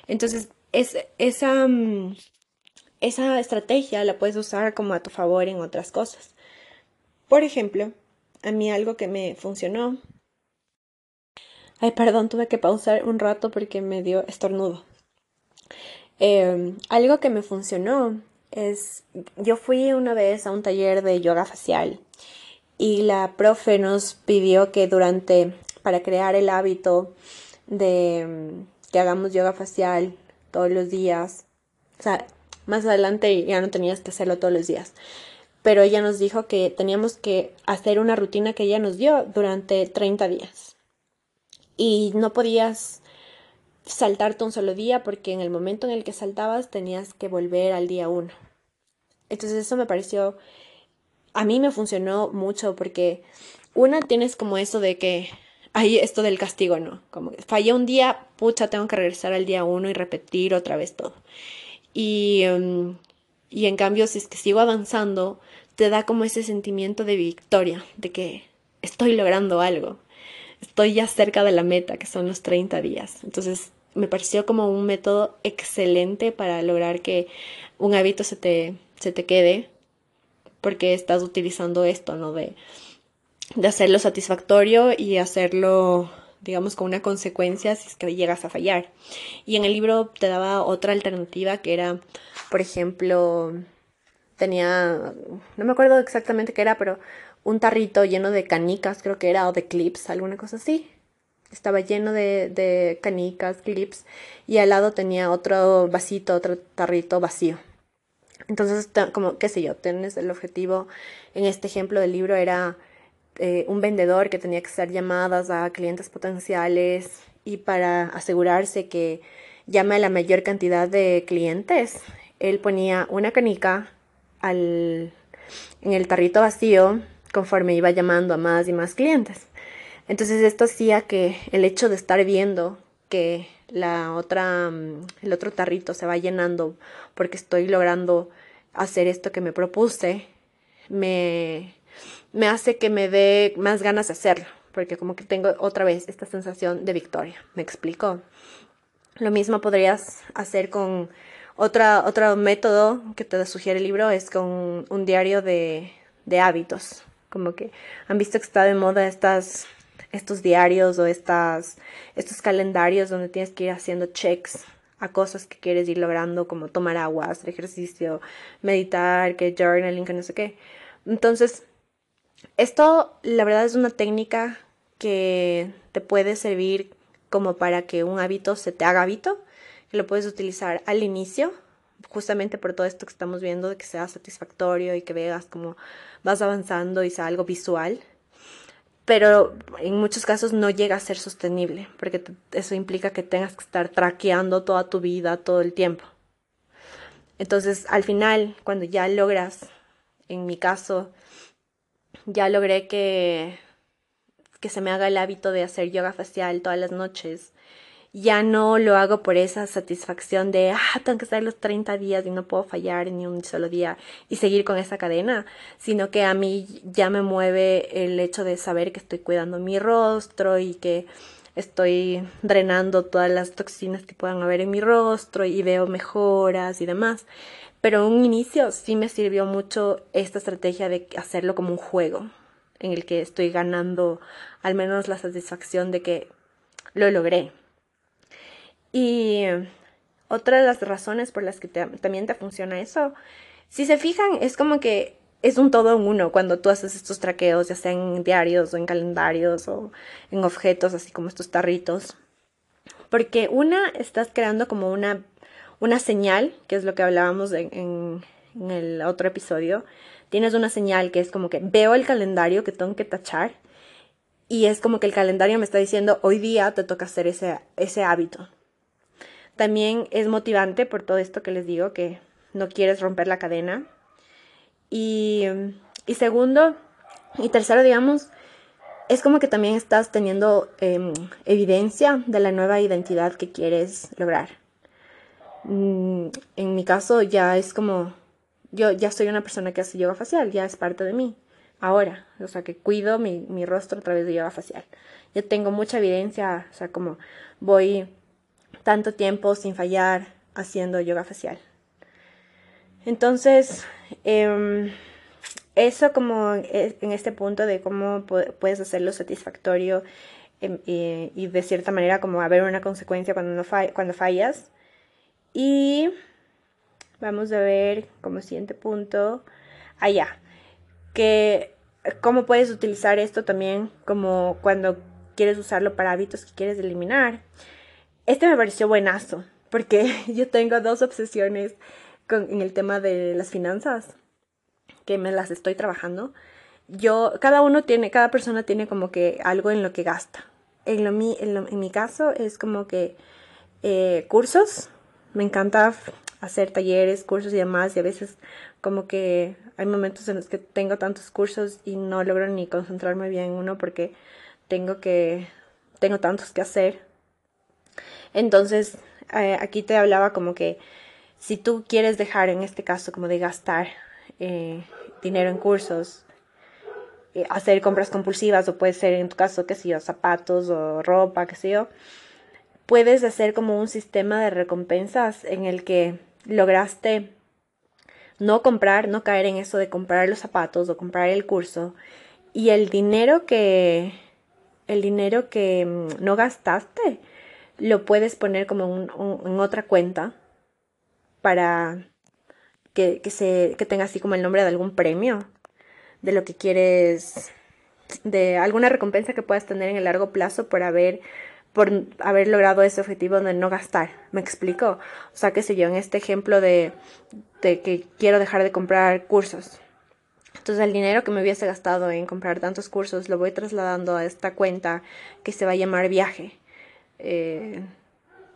Entonces, es, esa, mm, esa estrategia la puedes usar como a tu favor en otras cosas. Por ejemplo, a mí algo que me funcionó. Ay, perdón, tuve que pausar un rato porque me dio estornudo. Eh, algo que me funcionó es, yo fui una vez a un taller de yoga facial y la profe nos pidió que durante, para crear el hábito de que hagamos yoga facial todos los días, o sea, más adelante ya no tenías que hacerlo todos los días, pero ella nos dijo que teníamos que hacer una rutina que ella nos dio durante 30 días. Y no podías saltarte un solo día porque en el momento en el que saltabas tenías que volver al día uno. Entonces eso me pareció, a mí me funcionó mucho porque una tienes como eso de que hay esto del castigo, ¿no? Como fallé un día, pucha, tengo que regresar al día uno y repetir otra vez todo. Y, em, y en cambio, si es que sigo avanzando, te da como ese sentimiento de victoria, de que estoy logrando algo, estoy ya cerca de la meta, que son los 30 días. Entonces, me pareció como un método excelente para lograr que un hábito se te, se te quede, porque estás utilizando esto, ¿no? De, de hacerlo satisfactorio y hacerlo digamos, con una consecuencia si es que llegas a fallar. Y en el libro te daba otra alternativa que era, por ejemplo, tenía, no me acuerdo exactamente qué era, pero un tarrito lleno de canicas, creo que era, o de clips, alguna cosa así. Estaba lleno de, canicas, clips, y al lado tenía otro vasito, otro tarrito vacío. Entonces, como, qué sé yo, tienes el objetivo, en este ejemplo del libro era eh, un vendedor que tenía que hacer llamadas a clientes potenciales y para asegurarse que llame a la mayor cantidad de clientes, él ponía una canica al, en el tarrito vacío conforme iba llamando a más y más clientes. Entonces esto hacía que el hecho de estar viendo que la otra, mm, el otro tarrito se va llenando porque estoy logrando hacer esto que me propuse, me, me hace que me dé más ganas de hacerlo, porque como que tengo otra vez esta sensación de victoria. ¿Me explico? Lo mismo podrías hacer con otra, otro método que te sugiere el libro es con un diario de, de hábitos. Como que han visto que está de moda estas, estos diarios o estas, estos calendarios donde tienes que ir haciendo checks a cosas que quieres ir logrando, como tomar agua, hacer ejercicio, meditar, que journaling, que no sé qué. Entonces, esto la verdad es una técnica que te puede servir como para que un hábito se te haga hábito que lo puedes utilizar al inicio, justamente por todo esto que estamos viendo, de que sea satisfactorio y que veas cómo vas avanzando y sea algo visual. Pero en muchos casos no llega a ser sostenible, porque eso implica que tengas que estar traqueando toda tu vida todo el tiempo. Entonces, al final, cuando ya logras, en mi caso, ya logré que, que se me haga el hábito de hacer yoga facial todas las noches ya no lo hago por esa satisfacción de, ah, tengo que estar los 30 días y no puedo fallar ni un solo día y seguir con esa cadena, sino que a mí ya me mueve el hecho de saber que estoy cuidando mi rostro y que estoy drenando todas las toxinas que puedan haber en mi rostro y veo mejoras y demás. Pero en un inicio sí me sirvió mucho esta estrategia de hacerlo como un juego en el que estoy ganando al menos la satisfacción de que lo logré. Y otra de las razones por las que también te funciona eso, si se fijan, es como que es un todo en uno cuando tú haces estos traqueos, ya sea en diarios o en calendarios o en objetos, así como estos tarritos. Porque una, estás creando como una, una señal, que es lo que hablábamos en, en el otro episodio. Tienes una señal que es como que veo el calendario que tengo que tachar y es como que el calendario me está diciendo hoy día te toca hacer ese, ese hábito. También es motivante por todo esto que les digo, que no quieres romper la cadena. Y, y segundo, y tercero, digamos, es como que también estás teniendo em, evidencia de la nueva identidad que quieres lograr. Mm, en mi caso ya es como, yo ya soy una persona que hace yoga facial, ya es parte de mí. Ahora, o sea, que cuido mi, mi rostro a través de yoga facial. Yo tengo mucha evidencia, o sea, como voy tanto tiempo sin fallar haciendo yoga facial. Entonces, em, eso como e, en este punto de cómo puedes hacerlo satisfactorio em, y, de cierta manera como haber una consecuencia cuando, no cuando fallas. Y vamos a ver como siguiente punto, allá, que cómo puedes utilizar esto también como cuando quieres usarlo para hábitos que quieres eliminar. Este me pareció buenazo, porque yo tengo dos obsesiones con, en el tema de las finanzas. que me las estoy trabajando, yo, cada uno tiene, cada persona tiene como que algo en lo que gasta. En, lo, en, mi caso es como que eh, cursos, me encanta hacer talleres, cursos y demás, y a veces como que hay momentos en los que tengo tantos cursos y no logro ni concentrarme bien en uno porque tengo que, tengo tantos que hacer. Entonces, eh, aquí te hablaba como que si tú quieres dejar en este caso como de gastar eh, dinero en cursos, eh, hacer compras compulsivas o puede ser en tu caso, que sé yo, zapatos o ropa, qué sé yo, puedes hacer como un sistema de recompensas en el que lograste no comprar, no caer en eso de comprar los zapatos o comprar el curso y el dinero que el dinero que mm, no gastaste lo puedes poner como en otra cuenta para que, que, se, que tenga así como el nombre de algún premio de lo que quieres, de alguna recompensa que puedas tener en el largo plazo por haber, por haber logrado ese objetivo de no gastar. ¿Me explico? O sea, qué sé yo, en este ejemplo de, de que quiero dejar de comprar cursos. Entonces el dinero que me hubiese gastado en comprar tantos cursos lo voy trasladando a esta cuenta que se va a llamar viaje. Eh,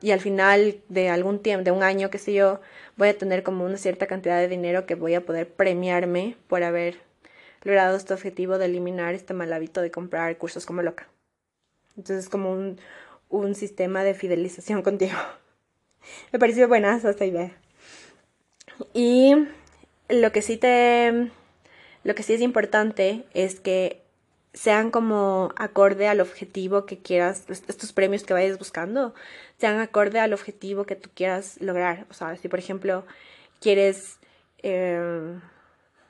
y al final de algún tiempo, de un año, qué sé yo, voy a tener como una cierta cantidad de dinero que voy a poder premiarme por haber logrado este objetivo de eliminar este mal hábito de comprar cursos como loca. Entonces es como un, un sistema de fidelización contigo. Me pareció buena esta idea. Y lo que sí te lo que sí es importante es que sean como acorde al objetivo que quieras, estos premios que vayas buscando, sean acorde al objetivo que tú quieras lograr. O sea, si por ejemplo quieres eh,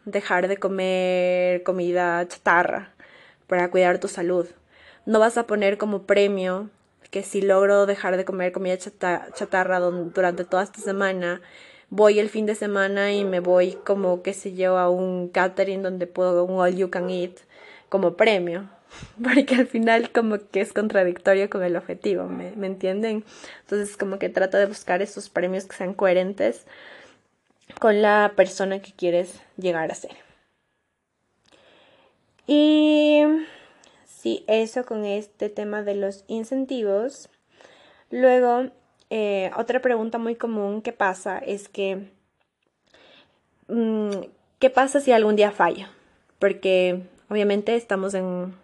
dejar de comer comida chatarra para cuidar tu salud. No vas a poner como premio que si logro dejar de comer comida chatarra durante toda esta semana, voy el fin de semana y me voy como, qué sé yo, a un catering donde puedo un all you can eat como premio. Porque al final como que es contradictorio con el objetivo, ¿me, ¿me entienden? Entonces como que trata de buscar esos premios que sean coherentes con la persona que quieres llegar a ser. Y sí, eso con este tema de los incentivos. Luego, eh, otra pregunta muy común que pasa es que, mm, ¿qué pasa si algún día falla? Porque obviamente estamos en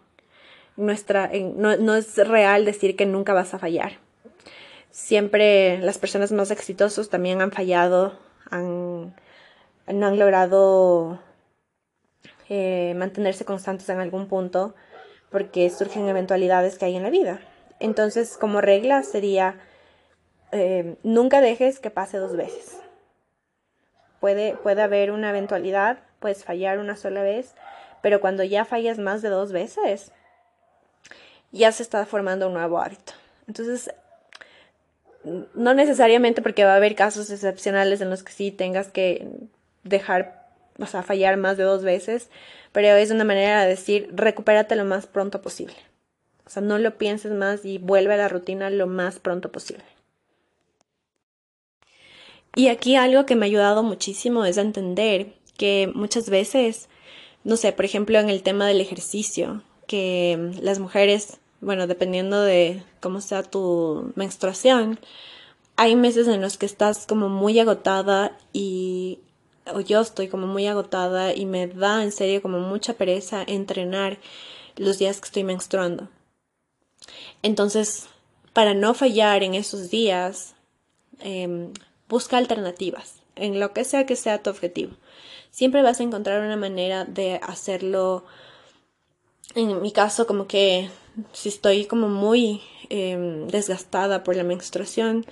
nuestra, no, no es real decir que nunca vas a fallar. Siempre las personas más exitosas también han fallado han, no han logrado eh, mantenerse constantes en algún punto porque surgen eventualidades que hay en la vida. Entonces, como regla sería, eh, nunca dejes que pase dos veces. Puede, puede haber una eventualidad, puedes fallar una sola vez, pero cuando ya fallas más de dos veces, ya se está formando un nuevo hábito. Entonces, no necesariamente porque va a haber casos excepcionales en los que sí tengas que dejar, o sea, fallar más de dos veces, pero es una manera de decir, recupérate lo más pronto posible. O sea, no lo pienses más y vuelve a la rutina lo más pronto posible. Y aquí algo que me ha ayudado muchísimo es entender que muchas veces, no sé, por ejemplo, en el tema del ejercicio, que las mujeres bueno, dependiendo de cómo sea tu menstruación, hay meses en los que estás como muy agotada y o yo estoy como muy agotada y me da en serio como mucha pereza entrenar los días que estoy menstruando. Entonces, para no fallar en esos días, em, busca alternativas en lo que sea que sea tu objetivo. Siempre vas a encontrar una manera de hacerlo, en mi caso, como que si estoy como muy em, desgastada por la menstruación,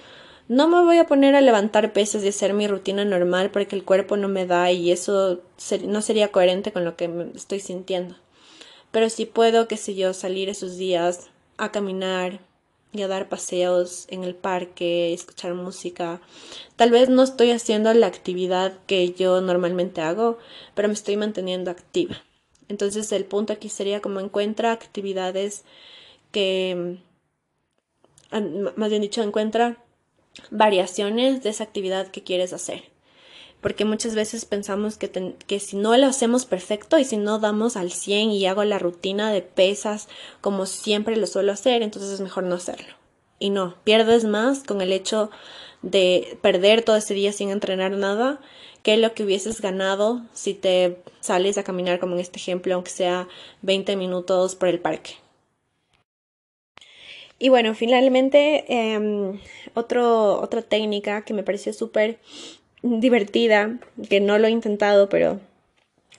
no me voy a poner a levantar pesas y hacer mi rutina normal porque el cuerpo no me da y eso no sería coherente con lo que estoy sintiendo. Pero si puedo, qué sé yo, salir esos días a caminar y a dar paseos en el parque, escuchar música. Tal vez no estoy haciendo la actividad que yo normalmente hago, pero me estoy manteniendo activa. Entonces el punto aquí sería como encuentra actividades que, más bien dicho, encuentra variaciones de esa actividad que quieres hacer. Porque muchas veces pensamos que, que si no lo hacemos perfecto y si no damos al 100 y hago la rutina de pesas como siempre lo suelo hacer, entonces es mejor no hacerlo. Y no, pierdes más con el hecho de perder todo ese día sin entrenar nada que lo que hubieses ganado si te sales a caminar como en este ejemplo, aunque sea 20 minutos por el parque. Y bueno, finalmente, em, otra técnica que me pareció súper divertida, que no lo he intentado, pero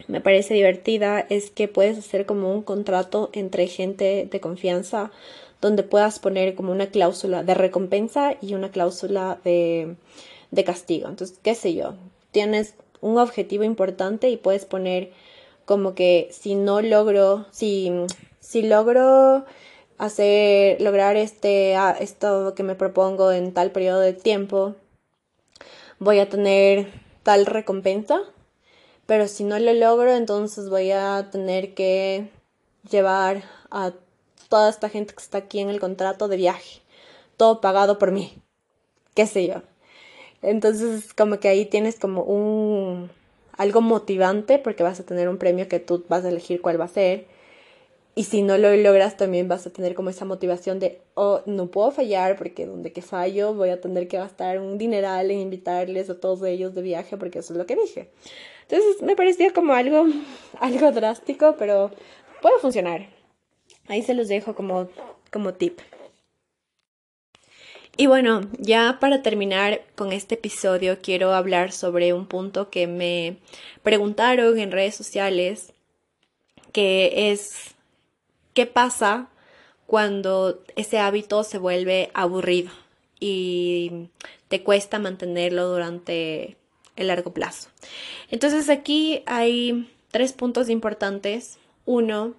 me parece divertida, es que puedes hacer como un contrato entre gente de confianza donde puedas poner como una cláusula de recompensa y una cláusula de, de castigo. Entonces, qué sé yo, tienes un objetivo importante y puedes poner como que si no logro, si, si logro hacer, lograr este, ah, esto que me propongo en tal periodo de tiempo, voy a tener tal recompensa, pero si no lo logro, entonces voy a tener que llevar a toda esta gente que está aquí en el contrato de viaje, todo pagado por mí, qué sé yo. Entonces, como que ahí tienes como un algo motivante porque vas a tener un premio que tú vas a elegir cuál va a ser y si no lo logras, también vas a tener como esa motivación de, oh, no puedo fallar porque donde que fallo voy a tener que gastar un dineral en invitarles a todos ellos de viaje porque eso es lo que dije. Entonces me parecía como algo, algo drástico, pero puede funcionar. Ahí se los dejo como, como tip. Y bueno, ya para terminar con este episodio quiero hablar sobre un punto que me preguntaron en redes sociales, que es ¿Qué pasa cuando ese hábito se vuelve aburrido y te cuesta mantenerlo durante el largo plazo? Entonces aquí hay tres puntos importantes. Uno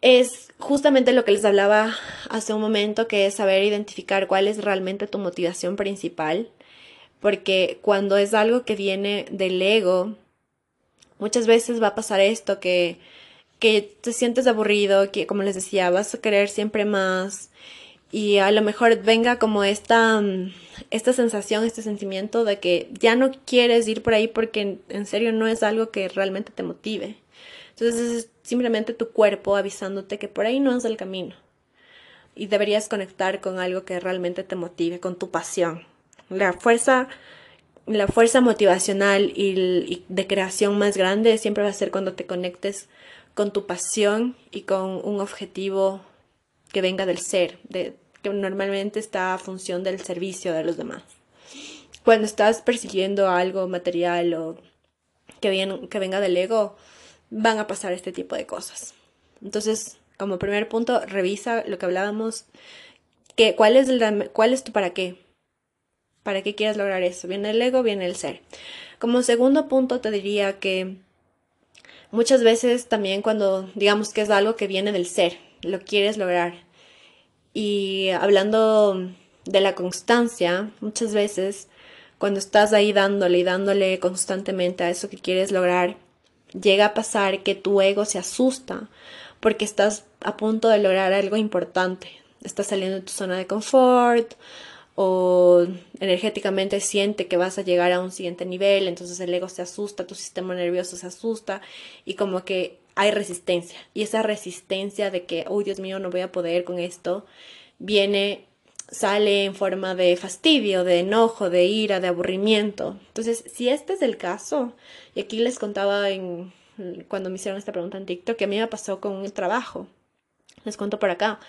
es justamente lo que les hablaba hace un momento, que es saber identificar cuál es realmente tu motivación principal, porque cuando es algo que viene del ego, muchas veces va a pasar esto que que te sientes aburrido, que como les decía, vas a querer siempre más y a lo mejor venga como esta, mm, esta sensación, este sentimiento de que ya no quieres ir por ahí porque en serio no es algo que realmente te motive. Entonces es simplemente tu cuerpo avisándote que por ahí no es el camino y deberías conectar con algo que realmente te motive, con tu pasión. La fuerza, la fuerza motivacional y de creación más grande siempre va a ser cuando te conectes con tu pasión y con un objetivo que venga del ser, que normalmente está a función del servicio de los demás. Cuando estás persiguiendo algo material o que, que venga del ego, van a pasar este tipo de cosas. Entonces, como primer punto, revisa lo que hablábamos, que, cuál, es el, cuál es tu para qué. ¿Para qué quieres lograr eso? ¿Viene el ego? ¿Viene el ser? Como segundo punto, te diría que Muchas veces también cuando digamos que es algo que viene del ser, lo quieres lograr. Y hablando de la constancia, muchas veces cuando estás ahí dándole y dándole constantemente a eso que quieres lograr, llega a pasar que tu ego se asusta porque estás a punto de lograr algo importante. Estás saliendo de tu zona de confort o energéticamente siente que vas a llegar a un siguiente nivel, entonces el ego se asusta, tu sistema nervioso se asusta y como que hay resistencia. Y esa resistencia de que, uy, Dios mío, no voy a poder con esto, viene, sale en forma de fastidio, de enojo, de ira, de aburrimiento. Entonces, si este es el caso, y aquí les contaba en, cuando me hicieron esta pregunta en TikTok, que a mí me pasó con el trabajo. Les cuento por acá.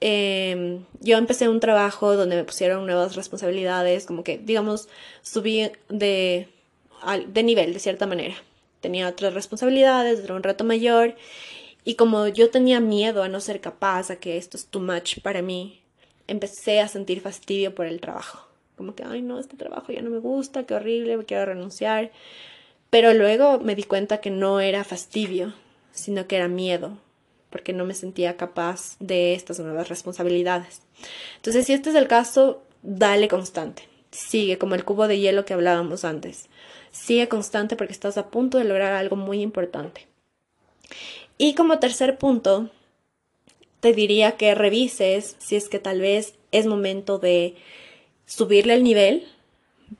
Em, yo empecé un trabajo donde me pusieron nuevas responsabilidades, como que, digamos, subí de, de nivel de cierta manera. Tenía otras responsabilidades, era un reto mayor y como yo tenía miedo a no ser capaz, a que esto es too much para mí, empecé a sentir fastidio por el trabajo. Como que, ay, no, este trabajo ya no me gusta, qué horrible, quiero renunciar. Pero luego me di cuenta que no era fastidio, sino que era miedo, porque no me sentía capaz de estas nuevas responsabilidades. Entonces, si este es el caso, dale constante. Sigue como el cubo de hielo que hablábamos antes. Sigue constante porque estás a punto de lograr algo muy importante. Y como tercer punto, te diría que revises si es que tal vez es momento de subirle el nivel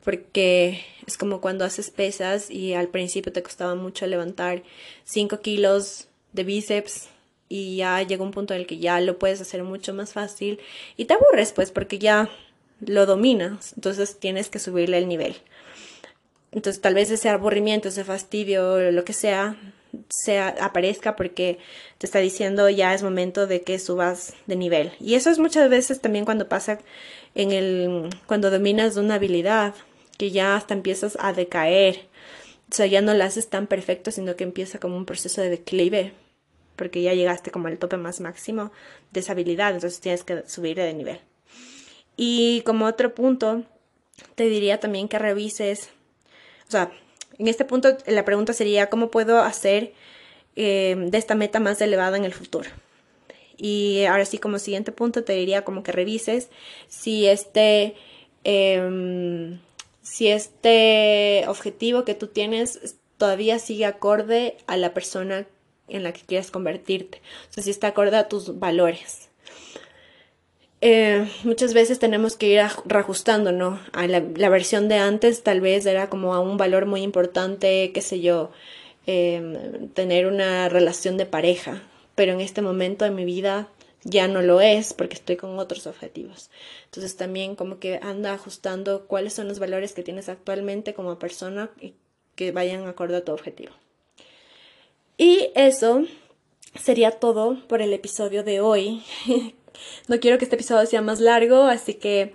porque es como cuando haces pesas y al principio te costaba mucho levantar 5 kilos de bíceps y ya llega un punto en el que ya lo puedes hacer mucho más fácil y te aburres pues porque ya lo dominas, entonces tienes que subirle el nivel. Entonces tal vez ese aburrimiento, ese fastidio, lo que sea, sea aparezca porque te está diciendo ya es momento de que subas de nivel. Y eso es muchas veces también cuando pasa en el cuando dominas una habilidad, que ya hasta empiezas a decaer. O sea, ya no la haces tan perfecto, sino que empieza como un proceso de declive, porque ya llegaste como al tope más máximo de esa habilidad, entonces tienes que subir de nivel. Y como otro punto, te diría también que revises, o sea, en este punto la pregunta sería, ¿cómo puedo hacer eh, de esta meta más elevada en el futuro? Y ahora sí, como siguiente punto, te diría como que revises si este, em, si este objetivo que tú tienes todavía sigue acorde a la persona en la que quieres convertirte. O sea, si está acorde a tus valores. Eh, muchas veces tenemos que ir reajustando, ¿no? A la, versión de antes tal vez era como a un valor muy importante, qué sé yo, em, tener una relación de pareja, pero en este momento de mi vida ya no lo es porque estoy con otros objetivos. Entonces también como que anda ajustando cuáles son los valores que tienes actualmente como persona y que vayan acorde a tu objetivo. Y eso sería todo por el episodio de hoy. No quiero que este episodio sea más largo, así que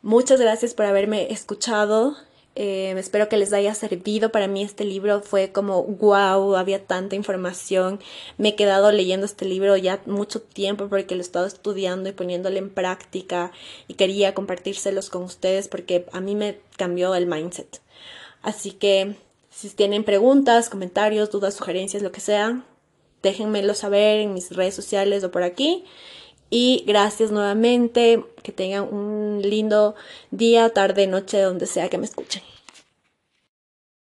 muchas gracias por haberme escuchado. Eh, espero que les haya servido. Para mí este libro fue como wow, había tanta información. Me he quedado leyendo este libro ya mucho tiempo porque lo he estado estudiando y poniéndolo en práctica y quería compartírselos con ustedes porque a mí me cambió el mindset. Así que si tienen preguntas, comentarios, dudas, sugerencias, lo que sea, déjenmelo saber en mis redes sociales o por aquí. Y gracias nuevamente, que tengan un lindo día, tarde, noche, donde sea que me escuchen.